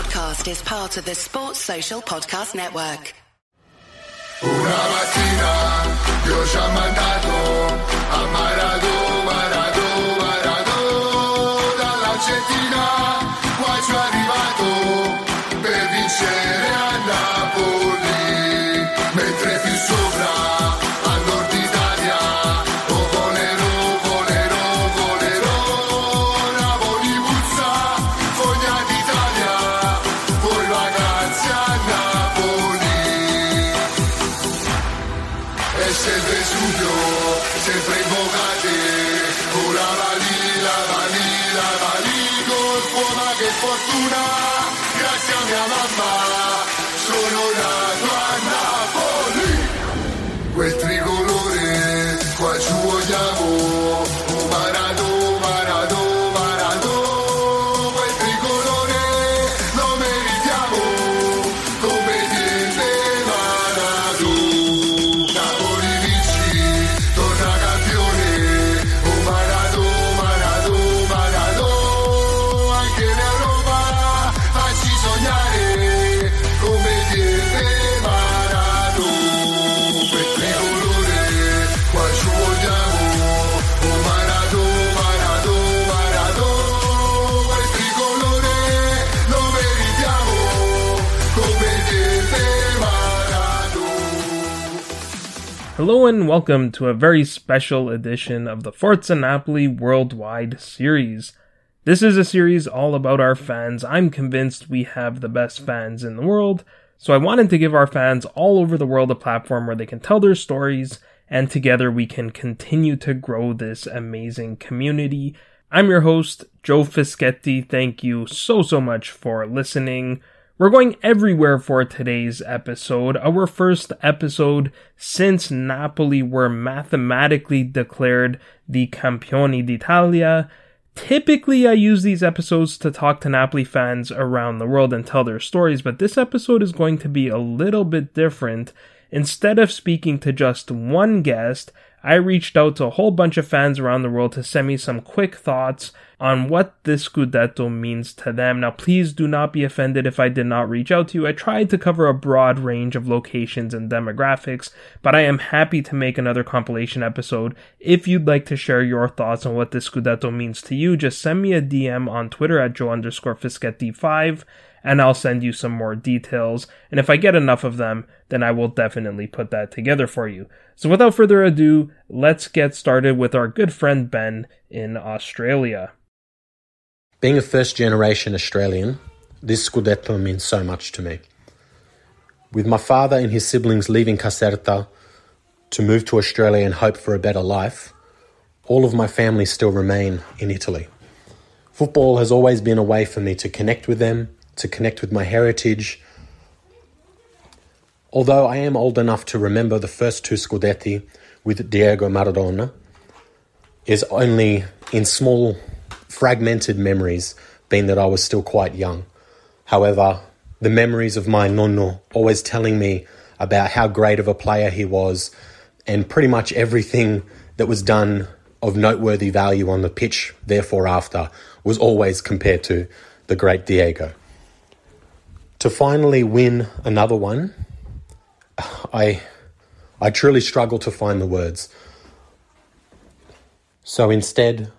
podcast is part of the Sports Social Podcast Network. Una io ho già Hello and welcome to a very special edition of the Forza Napoli Worldwide Series. This is a series all about our fans. I'm convinced we have the best fans in the world, so I wanted to give our fans all over the world a platform where they can tell their stories and together we can continue to grow this amazing community. I'm your host, Joe Fischetti. Thank you so, so much for listening. We're going everywhere for today's episode, our first episode since Napoli were mathematically declared the Campioni d'Italia. Typically, I use these episodes to talk to Napoli fans around the world and tell their stories, but this episode is going to be a little bit different. Instead of speaking to just one guest, I reached out to a whole bunch of fans around the world to send me some quick thoughts on what this Scudetto means to them. Now, please do not be offended if I did not reach out to you. I tried to cover a broad range of locations and demographics, but I am happy to make another compilation episode. If you'd like to share your thoughts on what this Scudetto means to you, just send me a DM on Twitter at Joe underscore Fischetti5 and I'll send you some more details. And if I get enough of them, then I will definitely put that together for you. So without further ado, let's get started with our good friend Ben in Australia. Being a first generation Australian, this Scudetto means so much to me. With my father and his siblings leaving Caserta to move to Australia and hope for a better life, all of my family still remain in Italy. Football has always been a way for me to connect with them, to connect with my heritage. Although I am old enough to remember the first two Scudetti with Diego Maradona, is only in small fragmented memories, being that I was still quite young. However, the memories of my nonno always telling me about how great of a player he was and pretty much everything that was done of noteworthy value on the pitch, therefore after, was always compared to the great Diego. To finally win another one, I I truly struggle to find the words. So instead,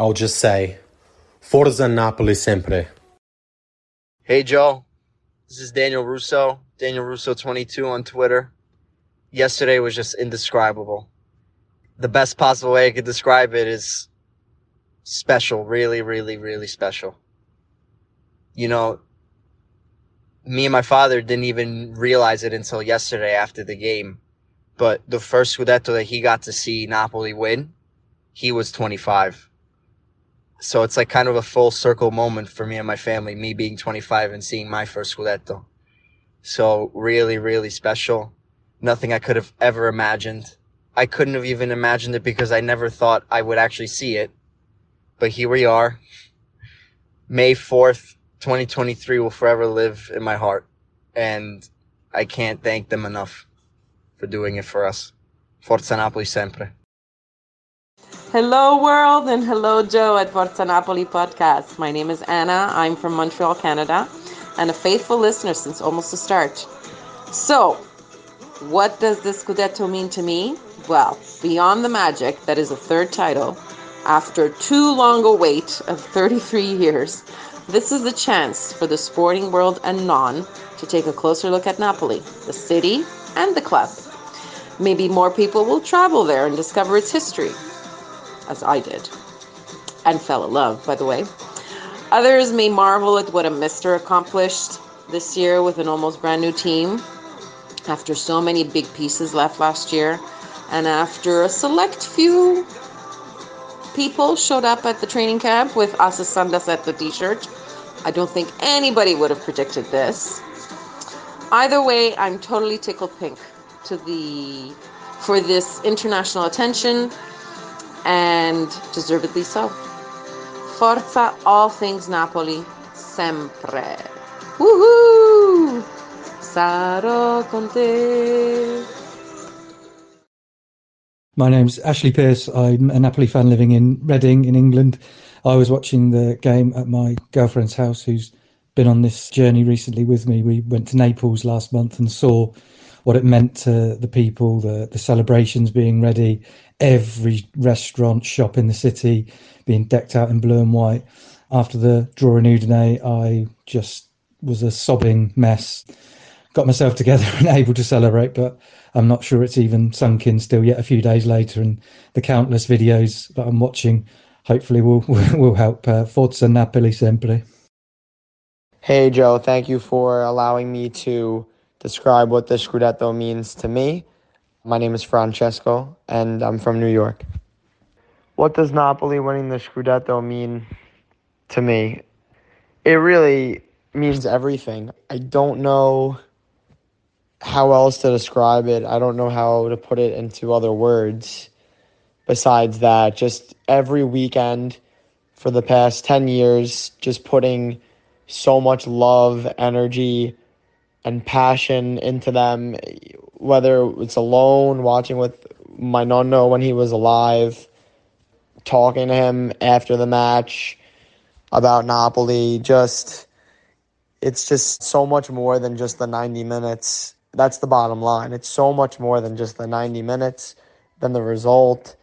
I'll just say, Forza Napoli sempre. Hey Joe, this is Daniel Russo, Daniel Russo 22 on Twitter. Yesterday was just indescribable. The best possible way I could describe it is special, really, really, really special. You know, me and my father didn't even realize it until yesterday after the game. But the first Scudetto that he got to see Napoli win, he was 25. So it's like kind of a full circle moment for me and my family, me being 25 and seeing my first Scudetto. So really, really special. Nothing I could have ever imagined. I couldn't have even imagined it because I never thought I would actually see it. But here we are. May 4th, 2023 will forever live in my heart. And I can't thank them enough for doing it for us. Forza Napoli sempre. Hello, world, and hello, Joe at Forza Napoli podcast. My name is Anna. I'm from Montreal, Canada. and a faithful listener since almost the start. So, what does the Scudetto mean to me? Well, beyond the magic that is a third title, after too long a wait of 33 years, this is a chance for the sporting world and non to take a closer look at Napoli, the city, and the club. Maybe more people will travel there and discover its history, as I did, and fell in love, by the way. Others may marvel at what a Mister accomplished this year with an almost brand new team after so many big pieces left last year and after a select few people showed up at the training camp with Asa Sandas at the t-shirt. I don't think anybody would have predicted this. Either way, I'm totally tickled pink to the for this international attention and deservedly so. Forza all things Napoli sempre. Woohoo! Sarò con te. My name's Ashley Pierce. I'm a Napoli fan living in Reading in England. I was watching the game at my girlfriend's house who's been on this journey recently with me. We went to Naples last month and saw what it meant to the people, the, the celebrations being ready, every restaurant, shop in the city being decked out in blue and white. After the draw in Udine, I just was a sobbing mess. Got myself together and able to celebrate, but I'm not sure it's even sunk in still yet a few days later. And the countless videos that I'm watching hopefully will, will help. Uh, Forza Napoli sempre. Hey, Joe, thank you for allowing me to describe what the Scudetto means to me. My name is Francesco, and I'm from New York. What does Napoli winning the Scudetto mean to me? It really means everything. I don't know how else to describe it. I don't know how to put it into other words. Besides that, just every weekend for the past 10 years, just putting so much love, energy, and passion into them, whether it's alone, watching with my nonno when he was alive, talking to him after the match about Napoli, just it's just so much more than just the 90 minutes that's the bottom line. It's so much more than just the 90 minutes, than the result.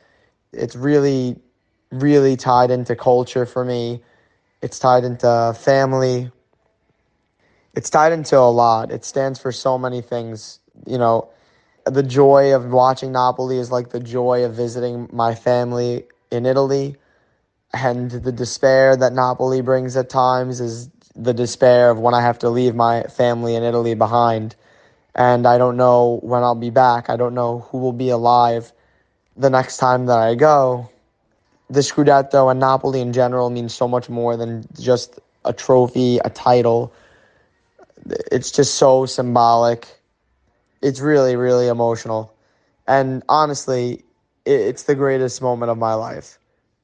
It's really, really tied into culture for me. It's tied into family. It's tied into a lot. It stands for so many things. You know, the joy of watching Napoli is like the joy of visiting my family in Italy. And the despair that Napoli brings at times is the despair of when I have to leave my family in Italy behind and I don't know when I'll be back. I don't know who will be alive the next time that I go. The Scudetto and Napoli in general means so much more than just a trophy, a title. It's just so symbolic. It's really, really emotional. And honestly, it's the greatest moment of my life.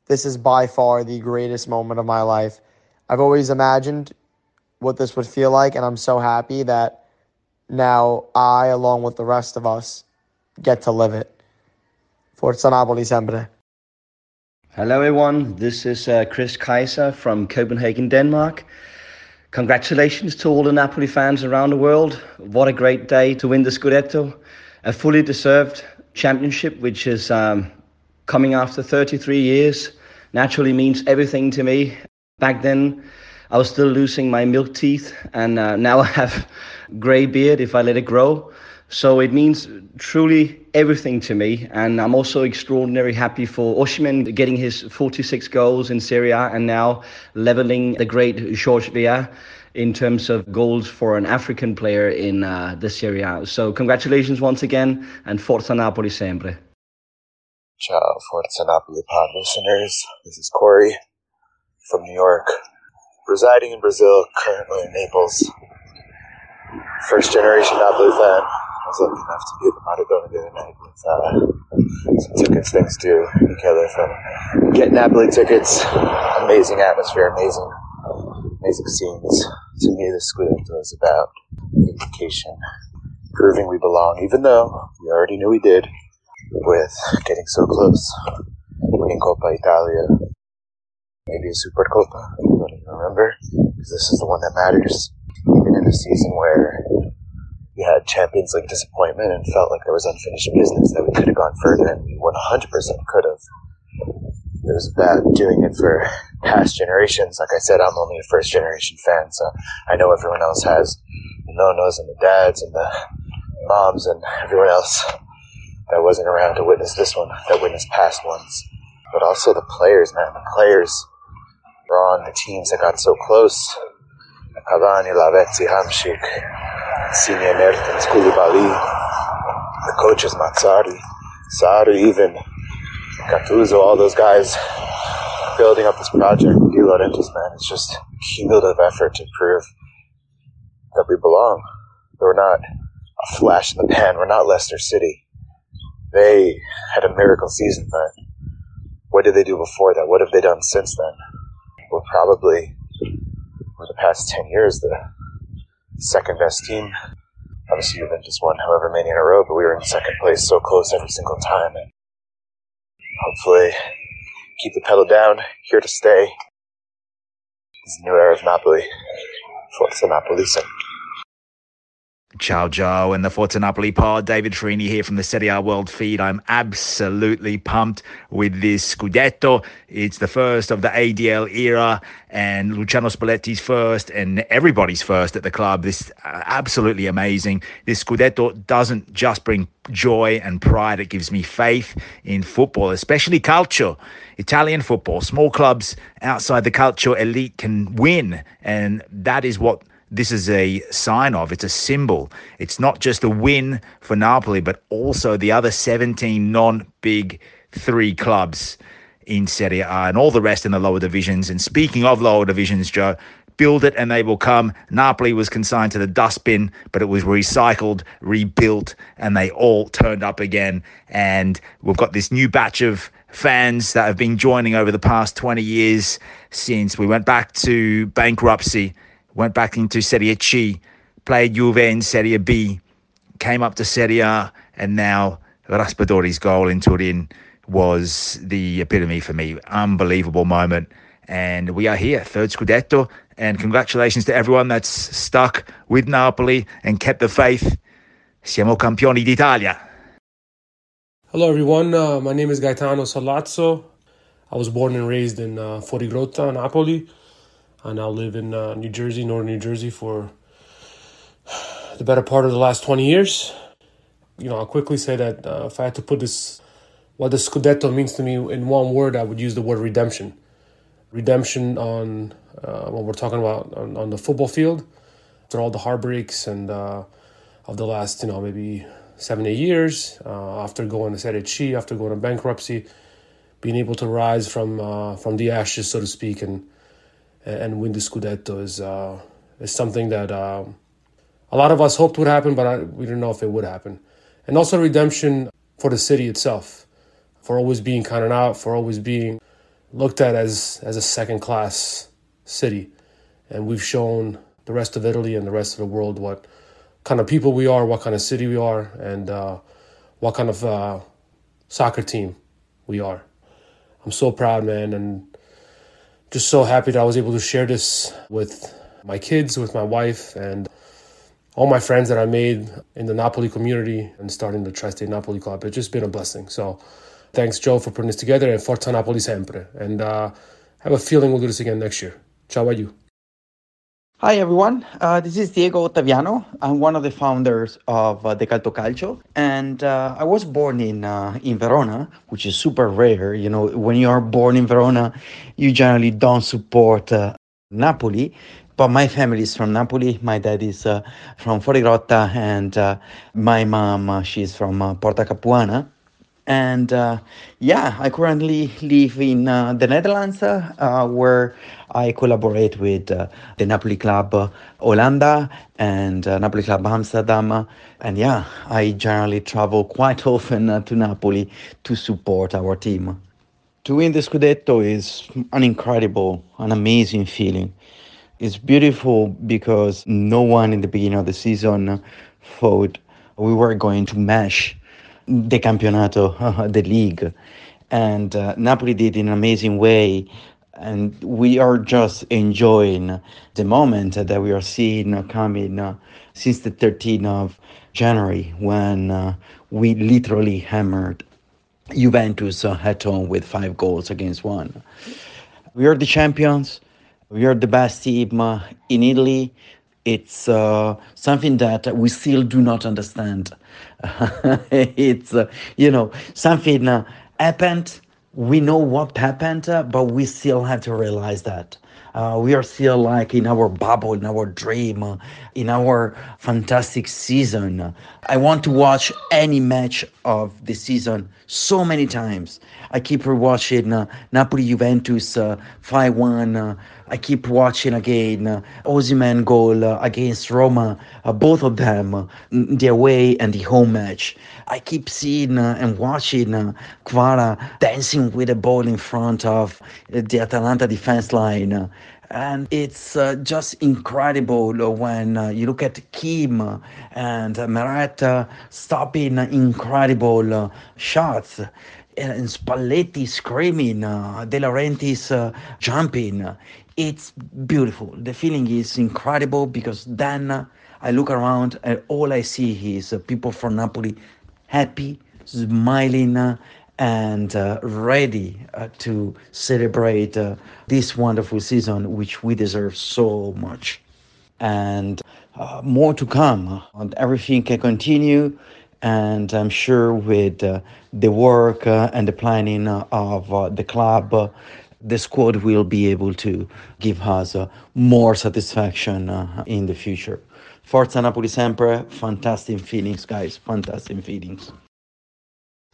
This is by far the greatest moment of my life. I've always imagined what this would feel like, and I'm so happy that now, I, along with the rest of us, get to live it. Forza Napoli sempre. Hello, everyone. This is uh, Chris Kaiser from Copenhagen, Denmark. Congratulations to all the Napoli fans around the world. What a great day to win the Scudetto. A fully deserved championship, which is um, coming after 33 years, naturally means everything to me. Back then, I was still losing my milk teeth, and uh, now I have gray beard if I let it grow. So it means truly everything to me, and I'm also extraordinarily happy for Osimhen getting his 46 goals in Serie A and now leveling the great George Weah in terms of goals for an African player in uh, the Serie A. So congratulations once again, and Forza Napoli sempre. Ciao, Forza Napoli pod listeners. This is Corey from New York residing in Brazil, currently in Naples. First generation Napoli fan. Was lucky enough to be at the Maradona the other night with uh, some tickets thanks to Michele from Get Napoli Tickets. Amazing atmosphere, amazing, amazing scenes. To me, the Scudetto is about vindication, proving we belong, even though we already knew we did, with getting so close, winning Coppa Italia, maybe a Supercoppa, I don't even remember, because this is the one that matters. Even in a season where we had Champions League disappointment and felt like there was unfinished business that we could have gone further and we 100% could have. It was about doing it for past generations. Like I said, I'm only a first generation fan, so I know everyone else has the nonos and the dads and the moms and everyone else that wasn't around to witness this one, that witnessed past ones. But also the players, man. The players were on the teams that got so close. Cavani, Lavezzi, Hamsik, Senior Mertens, Koulibaly, the coaches, Mazzarri, Sarri, even Gattuso, all those guys building up this project De Laurentiis, man. It's just cumulative effort to prove that we belong. We're not a flash in the pan. We're not Leicester City. They had a miracle season, but what did they do before that? What have they done since then? We're probably, for the past 10 years, the second best team. Obviously, Juventus won however many in a row, but we were in second place so close every single time. And hopefully, keep the pedal down, here to stay. This new era of Napoli. Forza Napoli. Ciao Joe and the Forza Napoli pod. David Trini here from the Serie A World Feed. I'm absolutely pumped with this Scudetto. It's the first of the ADL era and Luciano Spalletti's first and everybody's first at the club. This uh, absolutely amazing. This Scudetto doesn't just bring joy and pride. It gives me faith in football, especially calcio, Italian football. Small clubs outside the calcio elite can win. And that is what this is a sign of. It's a symbol. It's not just a win for Napoli, but also the other 17 non big three clubs in Serie A and all the rest in the lower divisions. And speaking of lower divisions, Joe, build it and they will come. Napoli was consigned to the dustbin, but it was recycled, rebuilt, and they all turned up again. And we've got this new batch of fans that have been joining over the past 20 years since we went back to bankruptcy went back into Serie C, played Juve in Serie B, came up to Serie A, and now Raspadori's goal in Turin was the epitome for me. Unbelievable moment. And we are here, third Scudetto. And congratulations to everyone that's stuck with Napoli and kept the faith. Siamo campioni d'Italia. Hello, everyone. Uh, my name is Gaetano Salazzo. I was born and raised in uh, Napoli. I now live in uh, New Jersey, northern New Jersey, for the better part of the last 20 years. You know, I'll quickly say that uh, if I had to put this, what the Scudetto means to me in one word, I would use the word redemption. Redemption on uh, we're talking about on, on, the football field, after all the heartbreaks and uh, of the last, you know, maybe seven, eight years, uh, after going to Serie C, after going to bankruptcy, being able to rise from uh, from the ashes, so to speak, and and win the Scudetto is uh, is something that uh, a lot of us hoped would happen, but I, we didn't know if it would happen. And also redemption for the city itself, for always being counted out, for always being looked at as as a second class city, and we've shown the rest of Italy and the rest of the world what kind of people we are, what kind of city we are, and uh, what kind of uh, soccer team we are. I'm so proud, man, and just so happy that I was able to share this with my kids, with my wife, and all my friends that I made in the Napoli community and starting the Tri-State Napoli Club. It's just been a blessing. So thanks, Joe, for putting this together, and Forza Napoli sempre. And uh, I have a feeling we'll do this again next year. Ciao you. Hi everyone, uh, this is Diego Ottaviano. I'm one of the founders of uh, Decalto Calcio, and uh, I was born in uh, in Verona, which is super rare. You know, when you are born in Verona, you generally don't support uh, Napoli. But my family is from Napoli. My dad is uh, from Fuorigrotta, and my mom, she's from Porta Capuana. And yeah, I currently live in the Netherlands, where I collaborate with uh, the Napoli Club uh, Hollanda and uh, Napoli Club Amsterdam. And yeah, I generally travel quite often uh, to Napoli to support our team. To win the Scudetto is an incredible, an amazing feeling. It's beautiful because no one in the beginning of the season thought we were going to mash the Campionato, the league. And uh, Napoli did in an amazing way and we are just enjoying the moment that we are seeing coming uh, since the 13th of January when uh, we literally hammered Juventus uh, at home with five goals against one. We are the champions. We are the best team uh, in Italy. It's something that we still do not understand. it's, uh, you know, something uh, happened. We know what happened, uh, but we still have to realize that. Uh, we are still like in our bubble, in our dream, uh, in our fantastic season. I want to watch any match of the season so many times. I keep rewatching uh, Napoli Juventus uh, 5 1. Uh, I keep watching again uh, Osimhen goal uh, against Roma, uh, both of them, uh, the away and the home match. I keep seeing uh, and watching uh, Kvara dancing with the ball in front of the Atalanta defense line. Uh, and it's uh, just incredible when uh, you look at Kim and uh, stopping incredible uh, shots and Spalletti screaming, uh, De Laurentiis uh, jumping. It's beautiful. The feeling is incredible because then I look around and all I see is uh, people from Napoli happy, smiling, uh, and uh, ready to celebrate this wonderful season, which we deserve so much. And more to come. And everything can continue. And I'm sure with the work and the planning of the club, the squad will be able to give us uh, more satisfaction uh, in the future. Forza Napoli sempre, fantastic feelings, guys, fantastic feelings.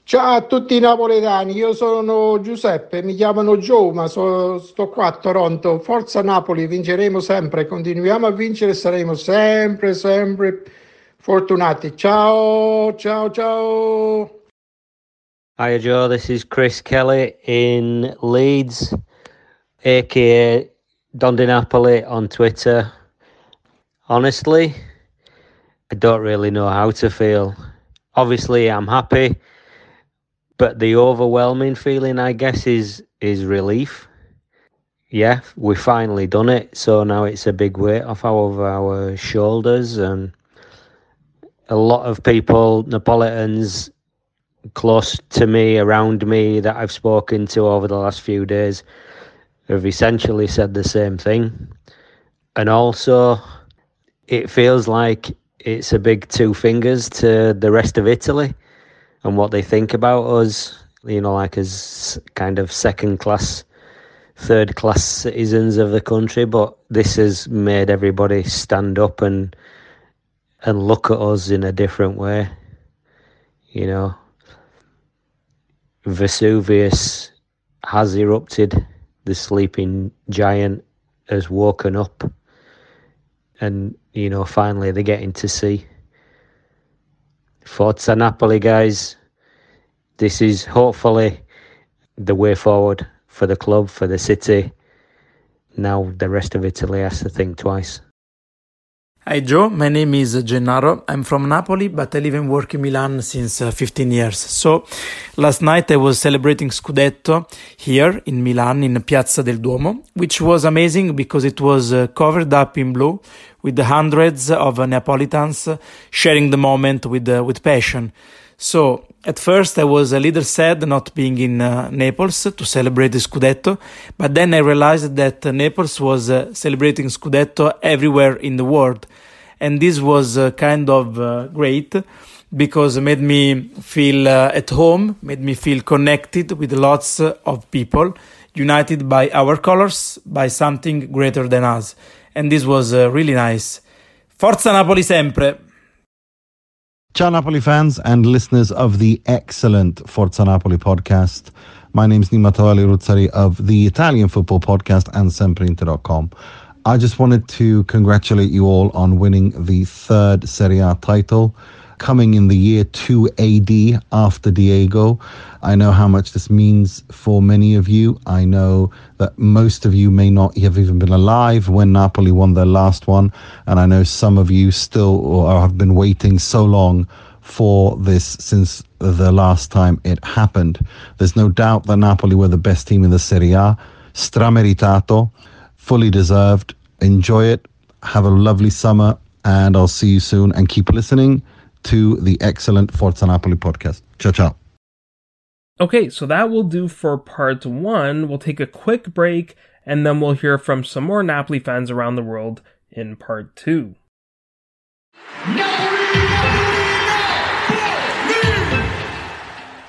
Ciao a tutti i napoletani, io sono Giuseppe, mi chiamano Joe, ma so- sto qua a Toronto. Forza Napoli, vinceremo sempre, continuiamo a vincere saremo sempre, sempre fortunati. Ciao, ciao, ciao. Hiya, Joe. This is Chris Kelly in Leeds, aka Don on Twitter. Honestly, I don't really know how to feel. Obviously, I'm happy, but the overwhelming feeling, I guess, is is relief. Yeah, we finally done it. So now it's a big weight off our our shoulders, and a lot of people, Neapolitans, close to me, around me, that I've spoken to over the last few days, have essentially said the same thing. And also, it feels like it's a big two fingers to the rest of Italy and what they think about us, you know, like as kind of second class, third class citizens of the country. But this has made everybody stand up and and look at us in a different way. You know, Vesuvius has erupted, the sleeping giant has woken up, and you know, finally they're getting to see. Forza Napoli, guys. This is hopefully the way forward for the club, for the city. Now the rest of Italy has to think twice. Hi Joe, my name is Gennaro. I'm from Napoli, but I live and work in Milan since uh, 15 years. So last night I was celebrating Scudetto here in Milan in Piazza del Duomo, which was amazing because it was uh, covered up in blue with the hundreds of Neapolitans sharing the moment with uh, with passion. So at first I was a little sad not being in uh, Naples to celebrate the Scudetto, but then I realized that uh, Naples was uh, celebrating Scudetto everywhere in the world, and this was uh, kind of uh, great because it made me feel uh, at home, made me feel connected with lots of people, united by our colors, by something greater than us, and this was really nice. Forza Napoli sempre! Ciao Napoli fans and listeners of the excellent Forza Napoli podcast. My name is Nima Tavallaey Roodsari of the Italian football podcast and SempreInter.com. I just wanted to congratulate you all on winning the third Serie A title, coming in the year 2 AD after Diego. I know how much this means for many of you. I know that most of you may not have even been alive when Napoli won their last one. And I know some of you still or have been waiting so long for this since the last time it happened. There's no doubt that Napoli were the best team in the Serie A. Strameritato, fully deserved. Enjoy it. Have a lovely summer, and I'll see you soon. And keep listening to the excellent Forza Napoli podcast. Ciao, ciao. Okay, so that will do for part one. We'll take a quick break and then we'll hear from some more Napoli fans around the world in part two.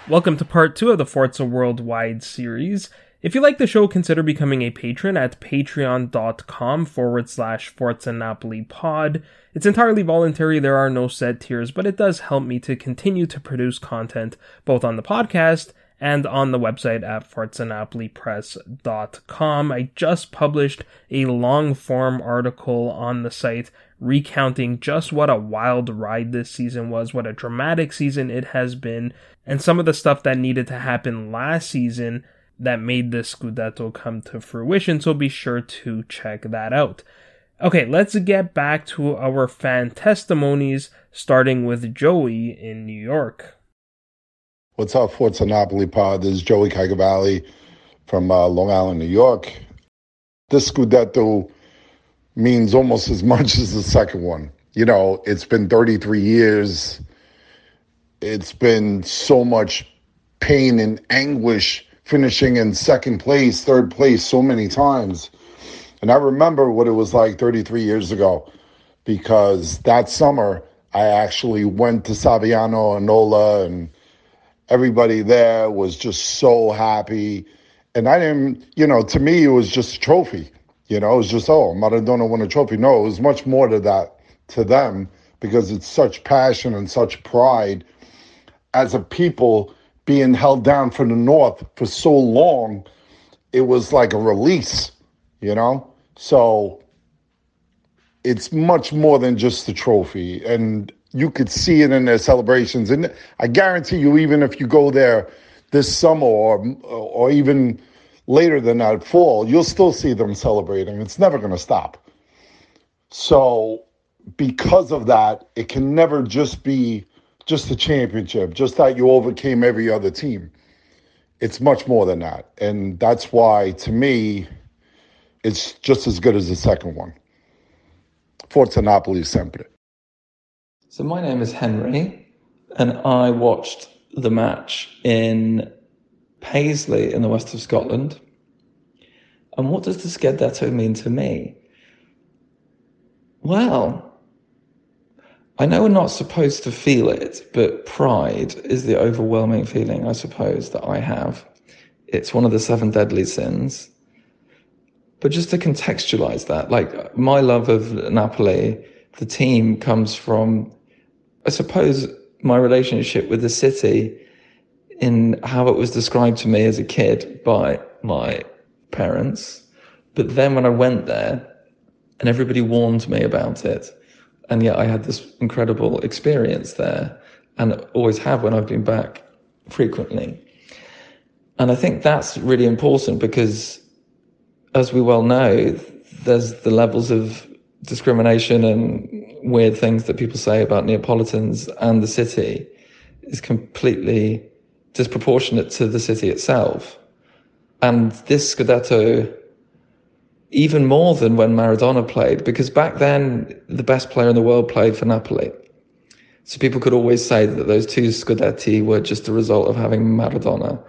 Welcome to part two of the Forza Worldwide series. If you like the show, consider becoming a patron at patreon.com forward slash pod. It's entirely voluntary, there are no set tiers, but it does help me to continue to produce content both on the podcast and on the website at forzanapolipress.com. I just published a long form article on the site recounting just what a wild ride this season was, what a dramatic season it has been, and some of the stuff that needed to happen last season that made this Scudetto come to fruition, so be sure to check that out. Okay, let's get back to our fan testimonies, starting with Joey in New York. What's up, Forza Napoli pod? This is Joey Caicavalli from uh, Long Island, New York. This Scudetto means almost as much as the second one. You know, it's been 33 years. It's been so much pain and anguish finishing in second place, third place so many times. And I remember what it was like 33 years ago because that summer I actually went to Saviano and Nola and everybody there was just so happy. And I didn't, you know, to me, it was just a trophy. You know, it was just, oh, Maradona won a trophy. No, it was much more to that, to them, because it's such passion and such pride as a people being held down from the north for so long, it was like a release, you know? So it's much more than just the trophy. And you could see it in their celebrations. And I guarantee you, even if you go there this summer or, or even later than that, fall, you'll still see them celebrating. It's never going to stop. So, because of that, it can never just be just the championship, just that you overcame every other team. It's much more than that. And that's why, to me, it's just as good as the second one. Forza Napoli sempre. So, my name is Henry, and I watched the match in Paisley in the west of Scotland. And what does the Scudetto mean to me? Well, I know we're not supposed to feel it, but pride is the overwhelming feeling, I suppose, that I have. It's one of the seven deadly sins. But just to contextualize that, like my love of Napoli, the team comes from, I suppose, my relationship with the city in how it was described to me as a kid by my parents. But then when I went there and everybody warned me about it, and yet I had this incredible experience there and always have when I've been back frequently. And I think that's really important because, as we well know, there's the levels of discrimination and weird things that people say about Neapolitans and the city is completely disproportionate to the city itself. And this Scudetto even more than when Maradona played, because back then the best player in the world played for Napoli. So people could always say that those two Scudetti were just a result of having Maradona.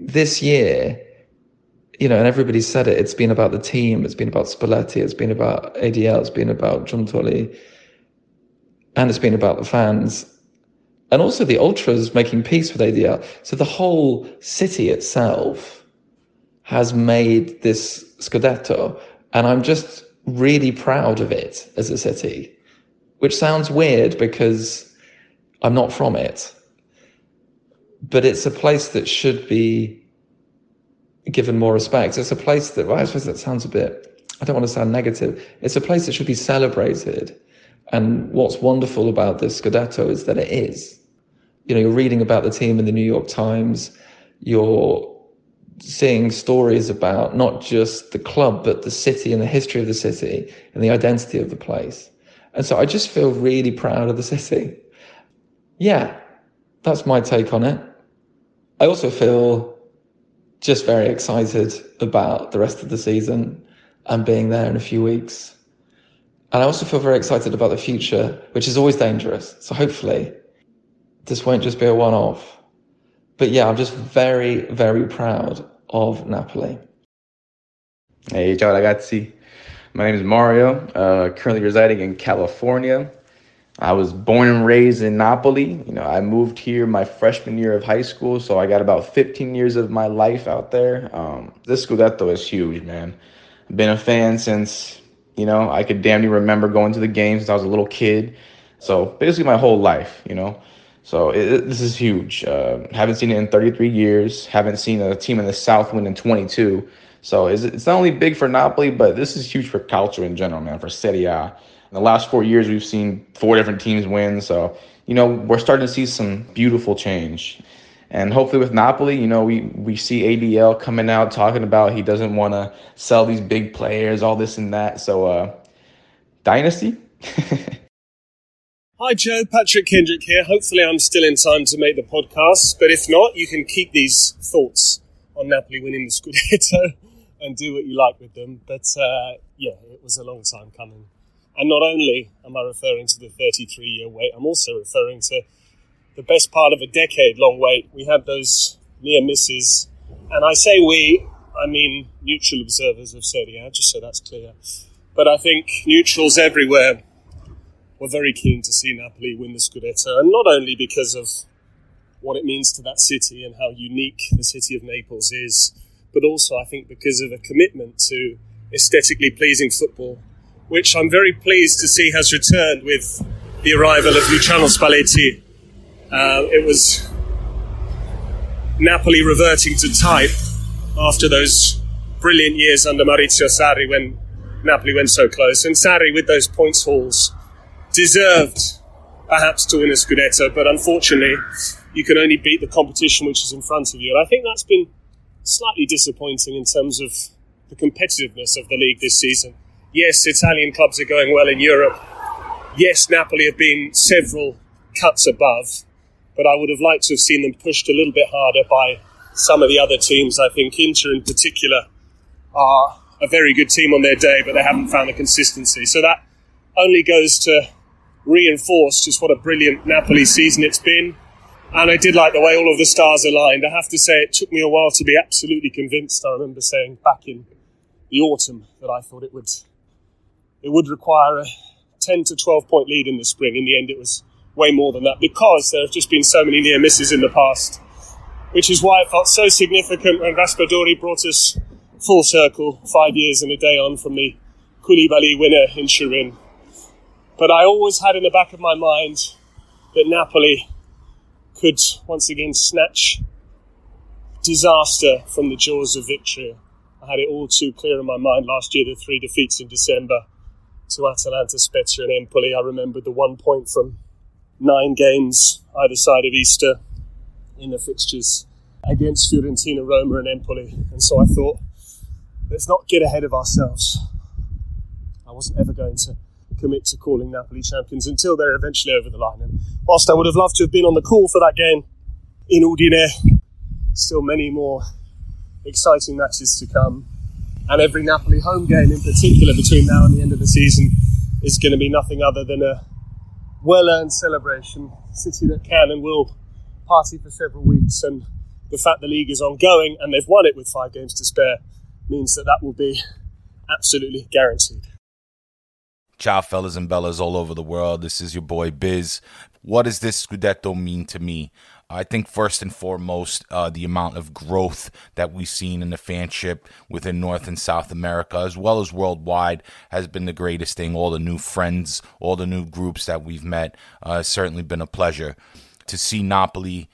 This year, you know, and everybody said it, it's been about the team, it's been about Spalletti, it's been about ADL, it's been about Giuntoli, and it's been about the fans. And also the ultras making peace with ADL. So the whole city itself has made this Scudetto, and I'm just really proud of it as a city, which sounds weird because I'm not from it. But it's a place that should be given more respect. It's a place that, well, I suppose that sounds a bit, I don't want to sound negative. It's a place that should be celebrated. And what's wonderful about this Scudetto is that it is. You know, you're reading about the team in the New York Times, you're seeing stories about not just the club, but the city and the history of the city and the identity of the place. And so I just feel really proud of the city. Yeah, that's my take on it. I also feel just very excited about the rest of the season and being there in a few weeks. And I also feel very excited about the future, which is always dangerous. So hopefully, this won't just be a one off. But yeah, I'm just very, very proud of Napoli. Hey, ciao ragazzi. My name is Mario, uh, currently residing in California. I was born and raised in Napoli. You know, I moved here my freshman year of high school, so I got about 15 years of my life out there. Um, this Scudetto is huge, man. Been a fan since, you know, I could damn near remember going to the games since I was a little kid. So basically my whole life, you know. So it, this is huge. Uh, haven't seen it in 33 years. Haven't seen a team in the South win in 22. So it's, it's not only big for Napoli, but this is huge for culture in general, man, for Serie A. In the last four years, we've seen four different teams win. So, you know, we're starting to see some beautiful change. And hopefully with Napoli, you know, we, we see ADL coming out talking about he doesn't want to sell these big players, all this and that. So, uh, Dynasty? Hi, Joe. Patrick Kendrick here. Hopefully, I'm still in time to make the podcast. But if not, you can keep these thoughts on Napoli winning the Scudetto and do what you like with them. But uh, yeah, it was a long time coming. And not only am I referring to the 33 year wait, I'm also referring to the best part of a decade long wait. We had those near misses. And I say we, I mean neutral observers of Serie A, just so that's clear. But I think neutrals everywhere were very keen to see Napoli win the Scudetto. And not only because of what it means to that city and how unique the city of Naples is, but also I think because of a commitment to aesthetically pleasing football which I'm very pleased to see has returned with the arrival of Luciano Spalletti. Uh, it was Napoli reverting to type after those brilliant years under Maurizio Sarri when Napoli went so close. And Sarri, with those points hauls, deserved perhaps to win a Scudetto, but unfortunately, you can only beat the competition which is in front of you. And I think that's been slightly disappointing in terms of the competitiveness of the league this season. Yes, Italian clubs are going well in Europe. Yes, Napoli have been several cuts above, but I would have liked to have seen them pushed a little bit harder by some of the other teams. I think Inter, in particular, are a very good team on their day, but they haven't found the consistency. So that only goes to reinforce just what a brilliant Napoli season it's been. And I did like the way all of the stars aligned. I have to say, it took me a while to be absolutely convinced. I remember saying back in the autumn that I thought it would it would require a 10 to 12 point lead in the spring. In the end, it was way more than that because there have just been so many near misses in the past, which is why it felt so significant when Raspadori brought us full circle five years and a day on from the Koulibaly winner in Turin. But I always had in the back of my mind that Napoli could once again snatch disaster from the jaws of victory. I had it all too clear in my mind last year, the three defeats in December to Atalanta, Spezia, and Empoli. I remembered the one point from nine games either side of Easter in the fixtures against Fiorentina, Roma, and Empoli. And so I thought, let's not get ahead of ourselves. I wasn't ever going to commit to calling Napoli champions until they're eventually over the line. And whilst I would have loved to have been on the call for that game in Udine, still many more exciting matches to come and every Napoli home game in particular between now and the end of the season is going to be nothing other than a well-earned celebration. City that can and will party for several weeks, and the fact the league is ongoing and they've won it with five games to spare means that that will be absolutely guaranteed. Ciao, fellas and bellas all over the world. This is your boy Biz. What does this Scudetto mean to me? I think first and foremost, uh, the amount of growth that we've seen in the fanship within North and South America, as well as worldwide, has been the greatest thing. All the new friends, all the new groups that we've met, uh, has certainly been a pleasure. To see Napoli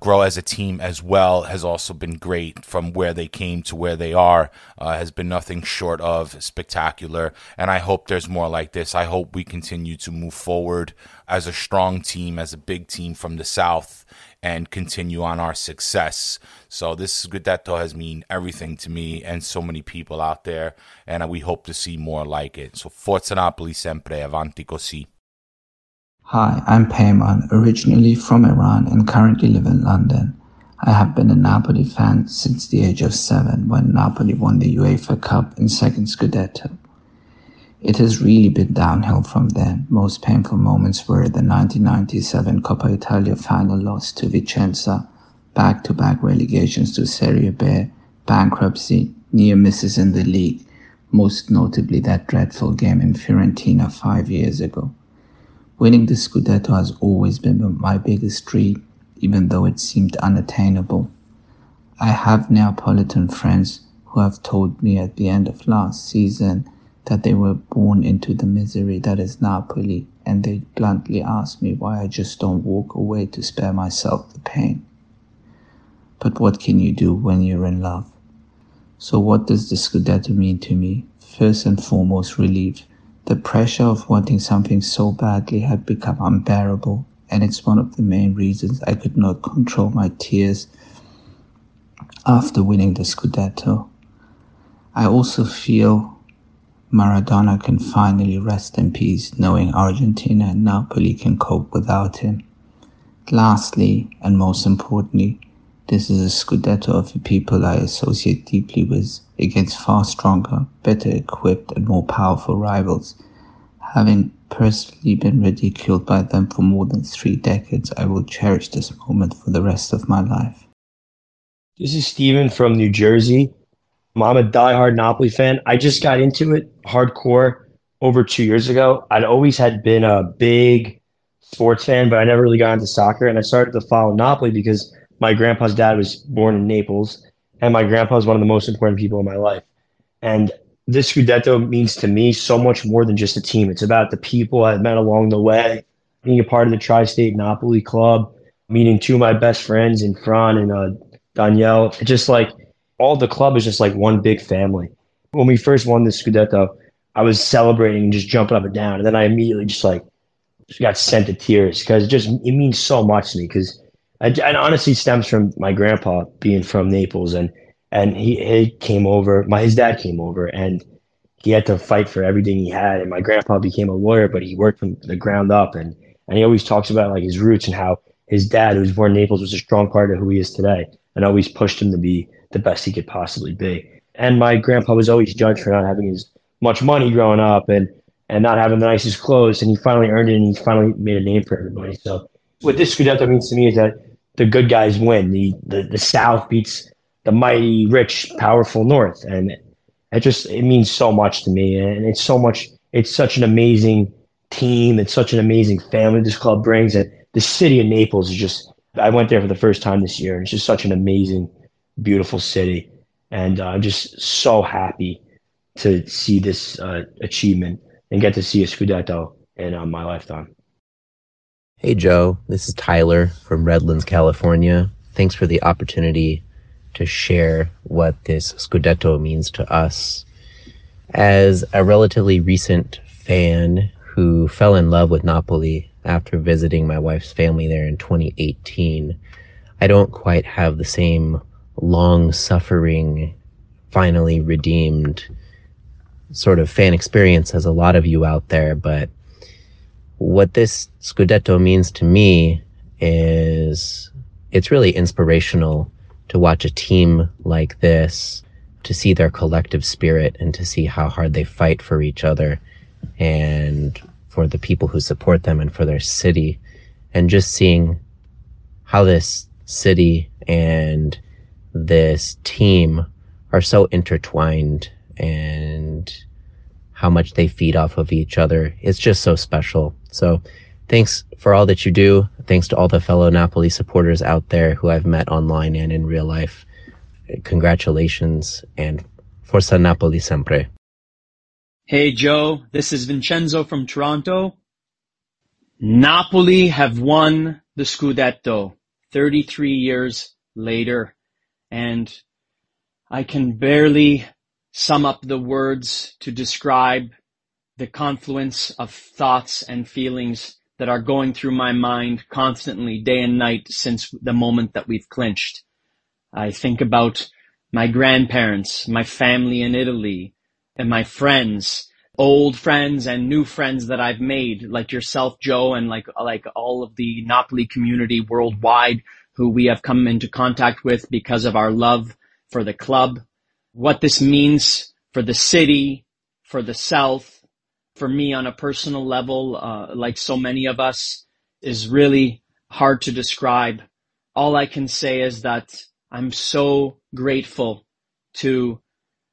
grow as a team as well has also been great from where they came to where they are uh, has been nothing short of spectacular and i hope there's more like this i hope we continue to move forward as a strong team as a big team from the south and continue on our success. So this Scudetto has mean everything to me and so many people out there, and we hope to see more like it. So Forza Napoli sempre, avanti così. Hi, I'm Payman, originally from Iran and currently live in London. I have been a Napoli fan since the age of seven when Napoli won the UEFA Cup in second Scudetto. It has really been downhill from there. Most painful moments were the 1997 Coppa Italia final loss to Vicenza, back-to-back relegations to Serie B, bankruptcy, near misses in the league, most notably that dreadful game in Fiorentina five years ago. Winning the Scudetto has always been my biggest dream, even though it seemed unattainable. I have Neapolitan friends who have told me at the end of last season that they were born into the misery that is Napoli, and they bluntly asked me why I just don't walk away to spare myself the pain. But what can you do when you're in love? So, what does the Scudetto mean to me? First and foremost, relief. The pressure of wanting something so badly had become unbearable, and it's one of the main reasons I could not control my tears after winning the Scudetto. I also feel Maradona can finally rest in peace knowing Argentina and Napoli can cope without him. Lastly, and most importantly, this is a Scudetto of the people I associate deeply with against far stronger, better equipped, and more powerful rivals. Having personally been ridiculed by them for more than three decades, I will cherish this moment for the rest of my life. This is Steven from New Jersey. I'm a diehard Napoli fan. I just got into it hardcore over two years ago. I'd always had been a big sports fan, but I never really got into soccer. And I started to follow Napoli because my grandpa's dad was born in Naples, and my grandpa is one of the most important people in my life. And this Scudetto means to me so much more than just a team. It's about the people I've met along the way, being a part of the Tri-State Napoli Club, meeting two of my best friends in Fran and uh, Danielle. It's just like all the club is just like one big family. When we first won the Scudetto, I was celebrating and just jumping up and down, and then I immediately just like just got sent to tears because it just it means so much to me because it honestly stems from my grandpa being from Naples and and he, he came over my his dad came over and he had to fight for everything he had and my grandpa became a lawyer but he worked from the ground up and and he always talks about like his roots and how his dad who was born in Naples was a strong part of who he is today and always pushed him to be the best he could possibly be. And my grandpa was always judged for not having as much money growing up and and not having the nicest clothes and he finally earned it and he finally made a name for everybody. So what this Scudetto means to me is that the good guys win. The, the the South beats the mighty, rich, powerful North, and it just it means so much to me. And it's so much. It's such an amazing team. It's such an amazing family this club brings. And the city of Naples is just. I went there for the first time this year, and it's just such an amazing, beautiful city. And uh, I'm just so happy to see this uh, achievement and get to see a Scudetto in uh, my lifetime. Hey, Joe. This is Tyler from Redlands, California. Thanks for the opportunity to share what this Scudetto means to us. As a relatively recent fan who fell in love with Napoli after visiting my wife's family there in 2018, I don't quite have the same long suffering, finally redeemed sort of fan experience as a lot of you out there, but what this Scudetto means to me is it's really inspirational to watch a team like this, to see their collective spirit and to see how hard they fight for each other and for the people who support them and for their city. And just seeing how this city and this team are so intertwined and how much they feed off of each other. It's just so special. So thanks for all that you do. Thanks to all the fellow Napoli supporters out there who I've met online and in real life. Congratulations and Forza Napoli sempre. Hey Joe, this is Vincenzo from Toronto. Napoli have won the Scudetto 33 years later and I can barely sum up the words to describe the confluence of thoughts and feelings that are going through my mind constantly day and night since the moment that we've clinched. I think about my grandparents, my family in Italy, and my friends, old friends and new friends that I've made, like yourself, Joe, and like, like all of the Napoli community worldwide who we have come into contact with because of our love for the club, what this means for the city, for the South, for me on a personal level, uh, like so many of us, is really hard to describe. All I can say is that I'm so grateful to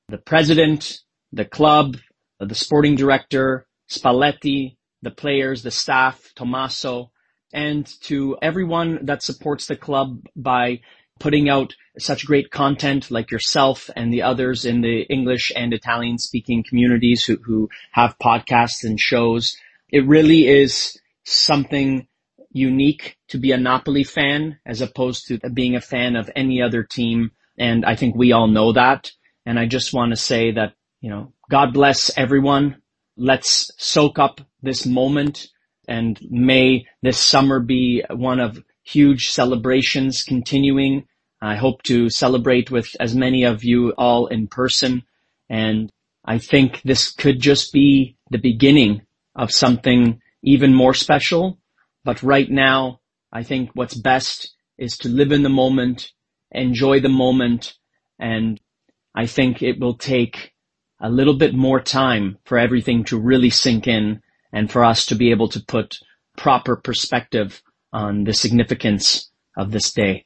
the president, the club, the sporting director, Spalletti, the players, the staff, Tommaso, and to everyone that supports the club by putting out such great content like yourself and the others in the English and Italian speaking communities who, who have podcasts and shows. It really is something unique to be a Napoli fan as opposed to being a fan of any other team. And I think we all know that. And I just want to say that, you know, God bless everyone. Let's soak up this moment and may this summer be one of huge celebrations continuing. I hope to celebrate with as many of you all in person. And I think this could just be the beginning of something even more special. But right now, I think what's best is to live in the moment, enjoy the moment. And I think it will take a little bit more time for everything to really sink in and for us to be able to put proper perspective on the significance of this day.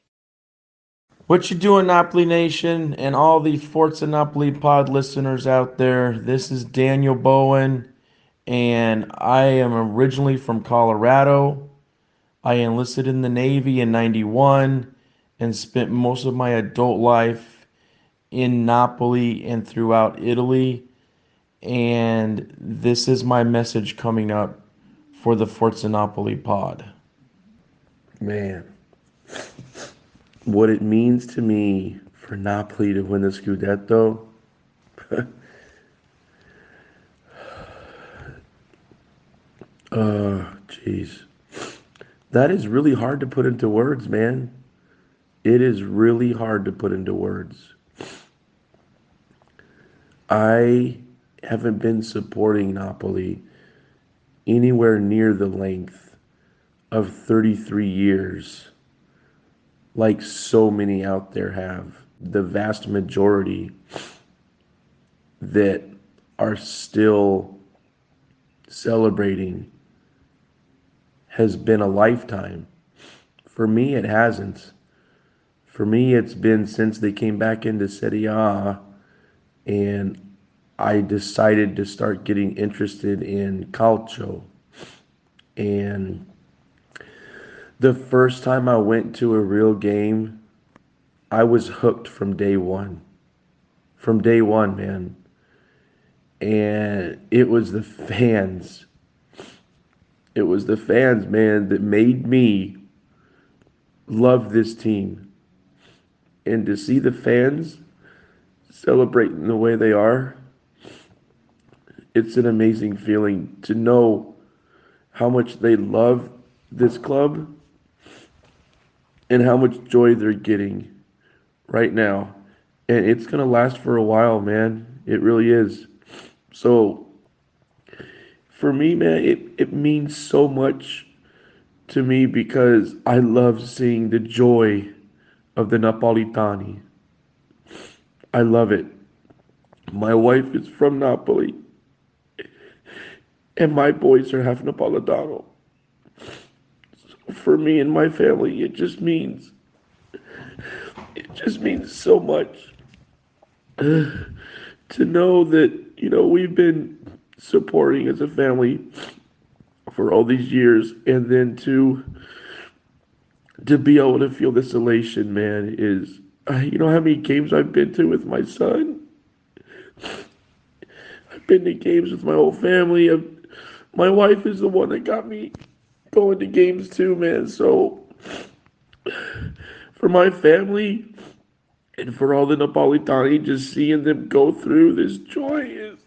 What you doing, Napoli Nation, and all the Forza Napoli pod listeners out there? This is Daniel Bowen, and I am originally from Colorado. I enlisted in the Navy in 91 and spent most of my adult life in Napoli and throughout Italy. And this is my message coming up for the Forza Napoli pod man, what it means to me for Napoli to win the Scudetto. Oh, jeez. That is really hard to put into words, man. It is really hard to put into words. I haven't been supporting Napoli anywhere near the length of 33 years, like so many out there have, the vast majority that are still celebrating has been a lifetime. For me, it hasn't. For me, it's been since they came back into Serie A and I decided to start getting interested in calcio. And the first time I went to a real game, I was hooked from day one. From day one, man. And it was the fans. It was the fans, man, that made me love this team. And to see the fans celebrating the way they are, it's an amazing feeling to know how much they love this club and how much joy they're getting right now. And it's going to last for a while, man. It really is. So for me, man, it, it means so much to me because I love seeing the joy of the Napolitani. I love it. My wife is from Napoli, and my boys are half Napolitano for me and my family, it just means it just means so much to know that you know we've been supporting as a family for all these years, and then to to be able to feel this elation, man, is uh, you know how many games I've been to with my son. I've been to games with my whole family. I've, my wife is the one that got me going to games too, man. So for my family and for all the Napolitani, just seeing them go through this joy is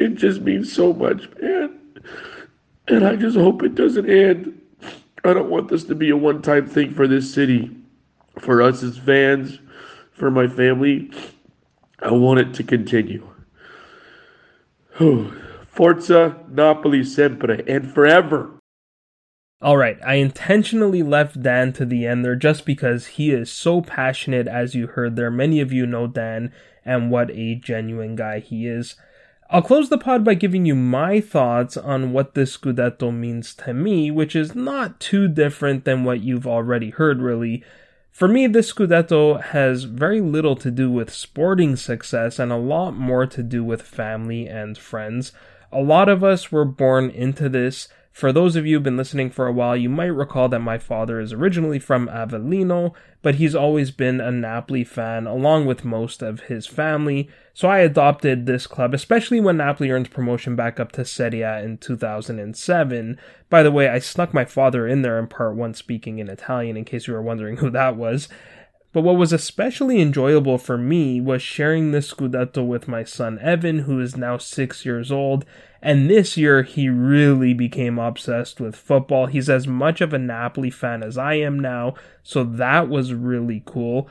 it just means so much, man. And I just hope it doesn't end. I don't want this to be a one time thing for this city, for us as fans, for my family. I want it to continue. Forza Napoli sempre and forever. Alright, I intentionally left Dan to the end there just because he is so passionate, as you heard there. Many of you know Dan and what a genuine guy he is. I'll close the pod by giving you my thoughts on what this Scudetto means to me, which is not too different than what you've already heard, really. For me, this Scudetto has very little to do with sporting success and a lot more to do with family and friends. A lot of us were born into this for those of you who've been listening for a while, you might recall that my father is originally from Avellino, but he's always been a Napoli fan along with most of his family. So I adopted this club, especially when Napoli earned promotion back up to Serie A in 2007. By the way, I snuck my father in there in part one speaking in Italian in case you were wondering who that was. But what was especially enjoyable for me was sharing this Scudetto with my son Evan, who is now six years old, and this year, he really became obsessed with football. He's as much of a Napoli fan as I am now, so that was really cool.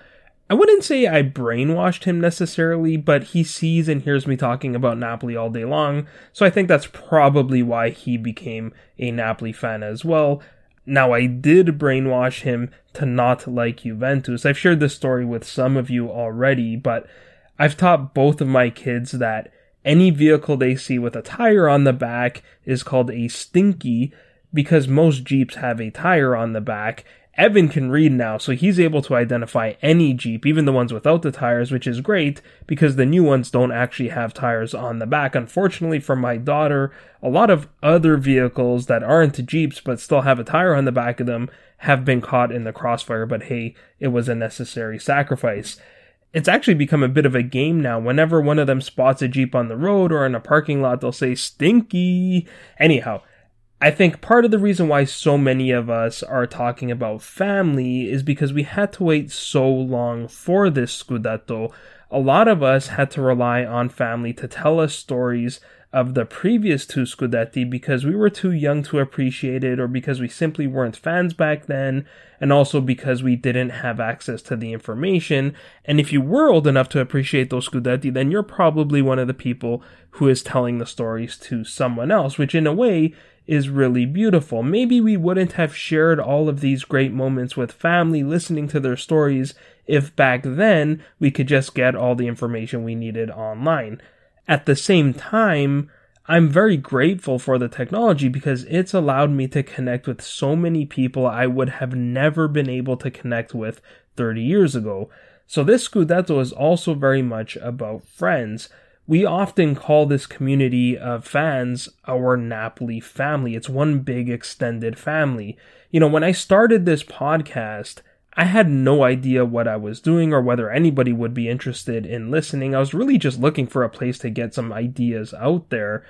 I wouldn't say I brainwashed him necessarily, but he sees and hears me talking about Napoli all day long, so I think that's probably why he became a Napoli fan as well. Now, I did brainwash him to not like Juventus. I've shared this story with some of you already, but I've taught both of my kids that any vehicle they see with a tire on the back is called a stinky because most Jeeps have a tire on the back. Evan can read now, so he's able to identify any Jeep, even the ones without the tires, which is great because the new ones don't actually have tires on the back. Unfortunately for my daughter, a lot of other vehicles that aren't Jeeps but still have a tire on the back of them have been caught in the crossfire, but hey, it was a necessary sacrifice it's actually become a bit of a game now. Whenever one of them spots a Jeep on the road or in a parking lot, they'll say stinky. Anyhow, I think part of the reason why so many of us are talking about family is because we had to wait so long for this Scudetto. A lot of us had to rely on family to tell us stories of the previous two Scudetti because we were too young to appreciate it or because we simply weren't fans back then and also because we didn't have access to the information. And if you were old enough to appreciate those Scudetti, then you're probably one of the people who is telling the stories to someone else, which in a way is really beautiful. Maybe we wouldn't have shared all of these great moments with family listening to their stories if back then we could just get all the information we needed online. At the same time, I'm very grateful for the technology because it's allowed me to connect with so many people I would have never been able to connect with 30 years ago. So this Scudetto is also very much about friends. We often call this community of fans our Napoli family. It's one big extended family. You know, when I started this podcast, I had no idea what I was doing or whether anybody would be interested in listening. I was really just looking for a place to get some ideas out there.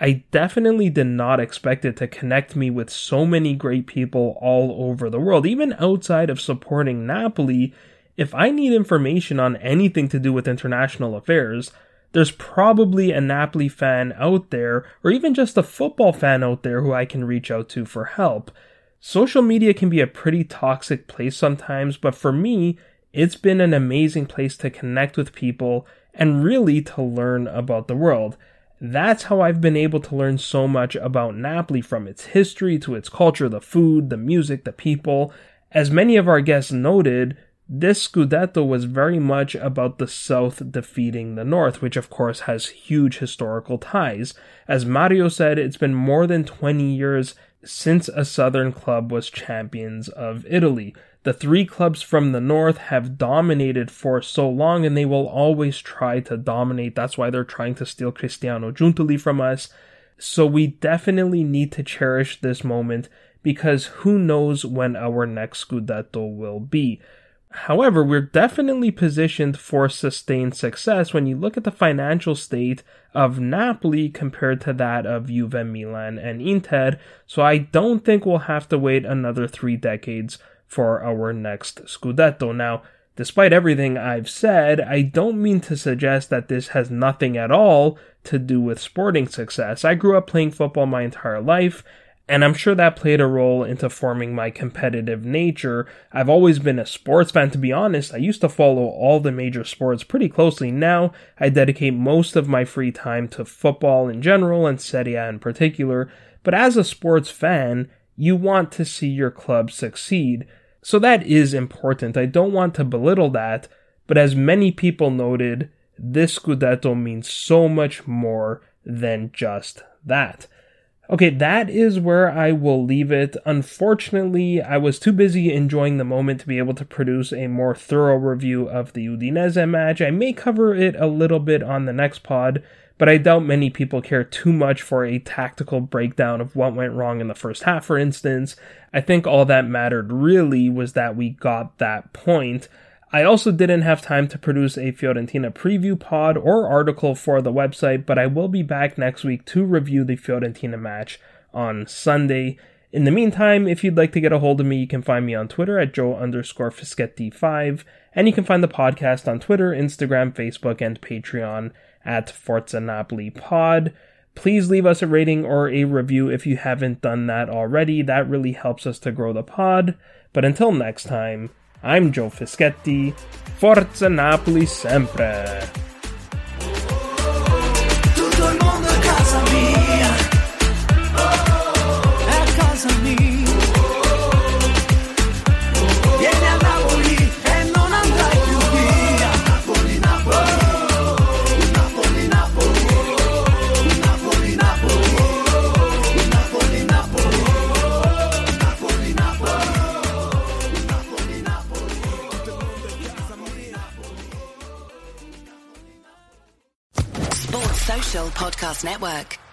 I definitely did not expect it to connect me with so many great people all over the world, even outside of supporting Napoli. If I need information on anything to do with international affairs, there's probably a Napoli fan out there, or even just a football fan out there who I can reach out to for help. Social media can be a pretty toxic place sometimes, but for me, it's been an amazing place to connect with people and really to learn about the world. That's how I've been able to learn so much about Napoli from its history to its culture, the food, the music, the people. As many of our guests noted, this Scudetto was very much about the South defeating the North, which of course has huge historical ties. As Mario said, it's been more than 20 years since a Southern club was champions of Italy. The three clubs from the North have dominated for so long and they will always try to dominate. That's why they're trying to steal Cristiano Giuntoli from us. So we definitely need to cherish this moment because who knows when our next Scudetto will be. However, we're definitely positioned for sustained success when you look at the financial state of Napoli compared to that of Juve, Milan, and Inter, so I don't think we'll have to wait another three decades for our next Scudetto. Now, despite everything I've said, I don't mean to suggest that this has nothing at all to do with sporting success. I grew up playing football my entire life, and I'm sure that played a role into forming my competitive nature. I've always been a sports fan, to be honest. I used to follow all the major sports pretty closely. Now, I dedicate most of my free time to football in general and Serie A in particular. But as a sports fan, you want to see your club succeed. So that is important. I don't want to belittle that, but as many people noted, this Scudetto means so much more than just that. Okay, that is where I will leave it. Unfortunately, I was too busy enjoying the moment to be able to produce a more thorough review of the Udinese match. I may cover it a little bit on the next pod, but I doubt many people care too much for a tactical breakdown of what went wrong in the first half, for instance. I think all that mattered really was that we got that point. I also didn't have time to produce a Fiorentina preview pod or article for the website, but I will be back next week to review the Fiorentina match on Sunday. In the meantime, if you'd like to get a hold of me, you can find me on Twitter at Joe underscore Fischetti5, and you can find the podcast on Twitter, Instagram, Facebook, and Patreon at Forza Napoli Pod. Please leave us a rating or a review if you haven't done that already. That really helps us to grow the pod. But until next time, I'm Joe Fischetti. Forza Napoli sempre! Podcast Network.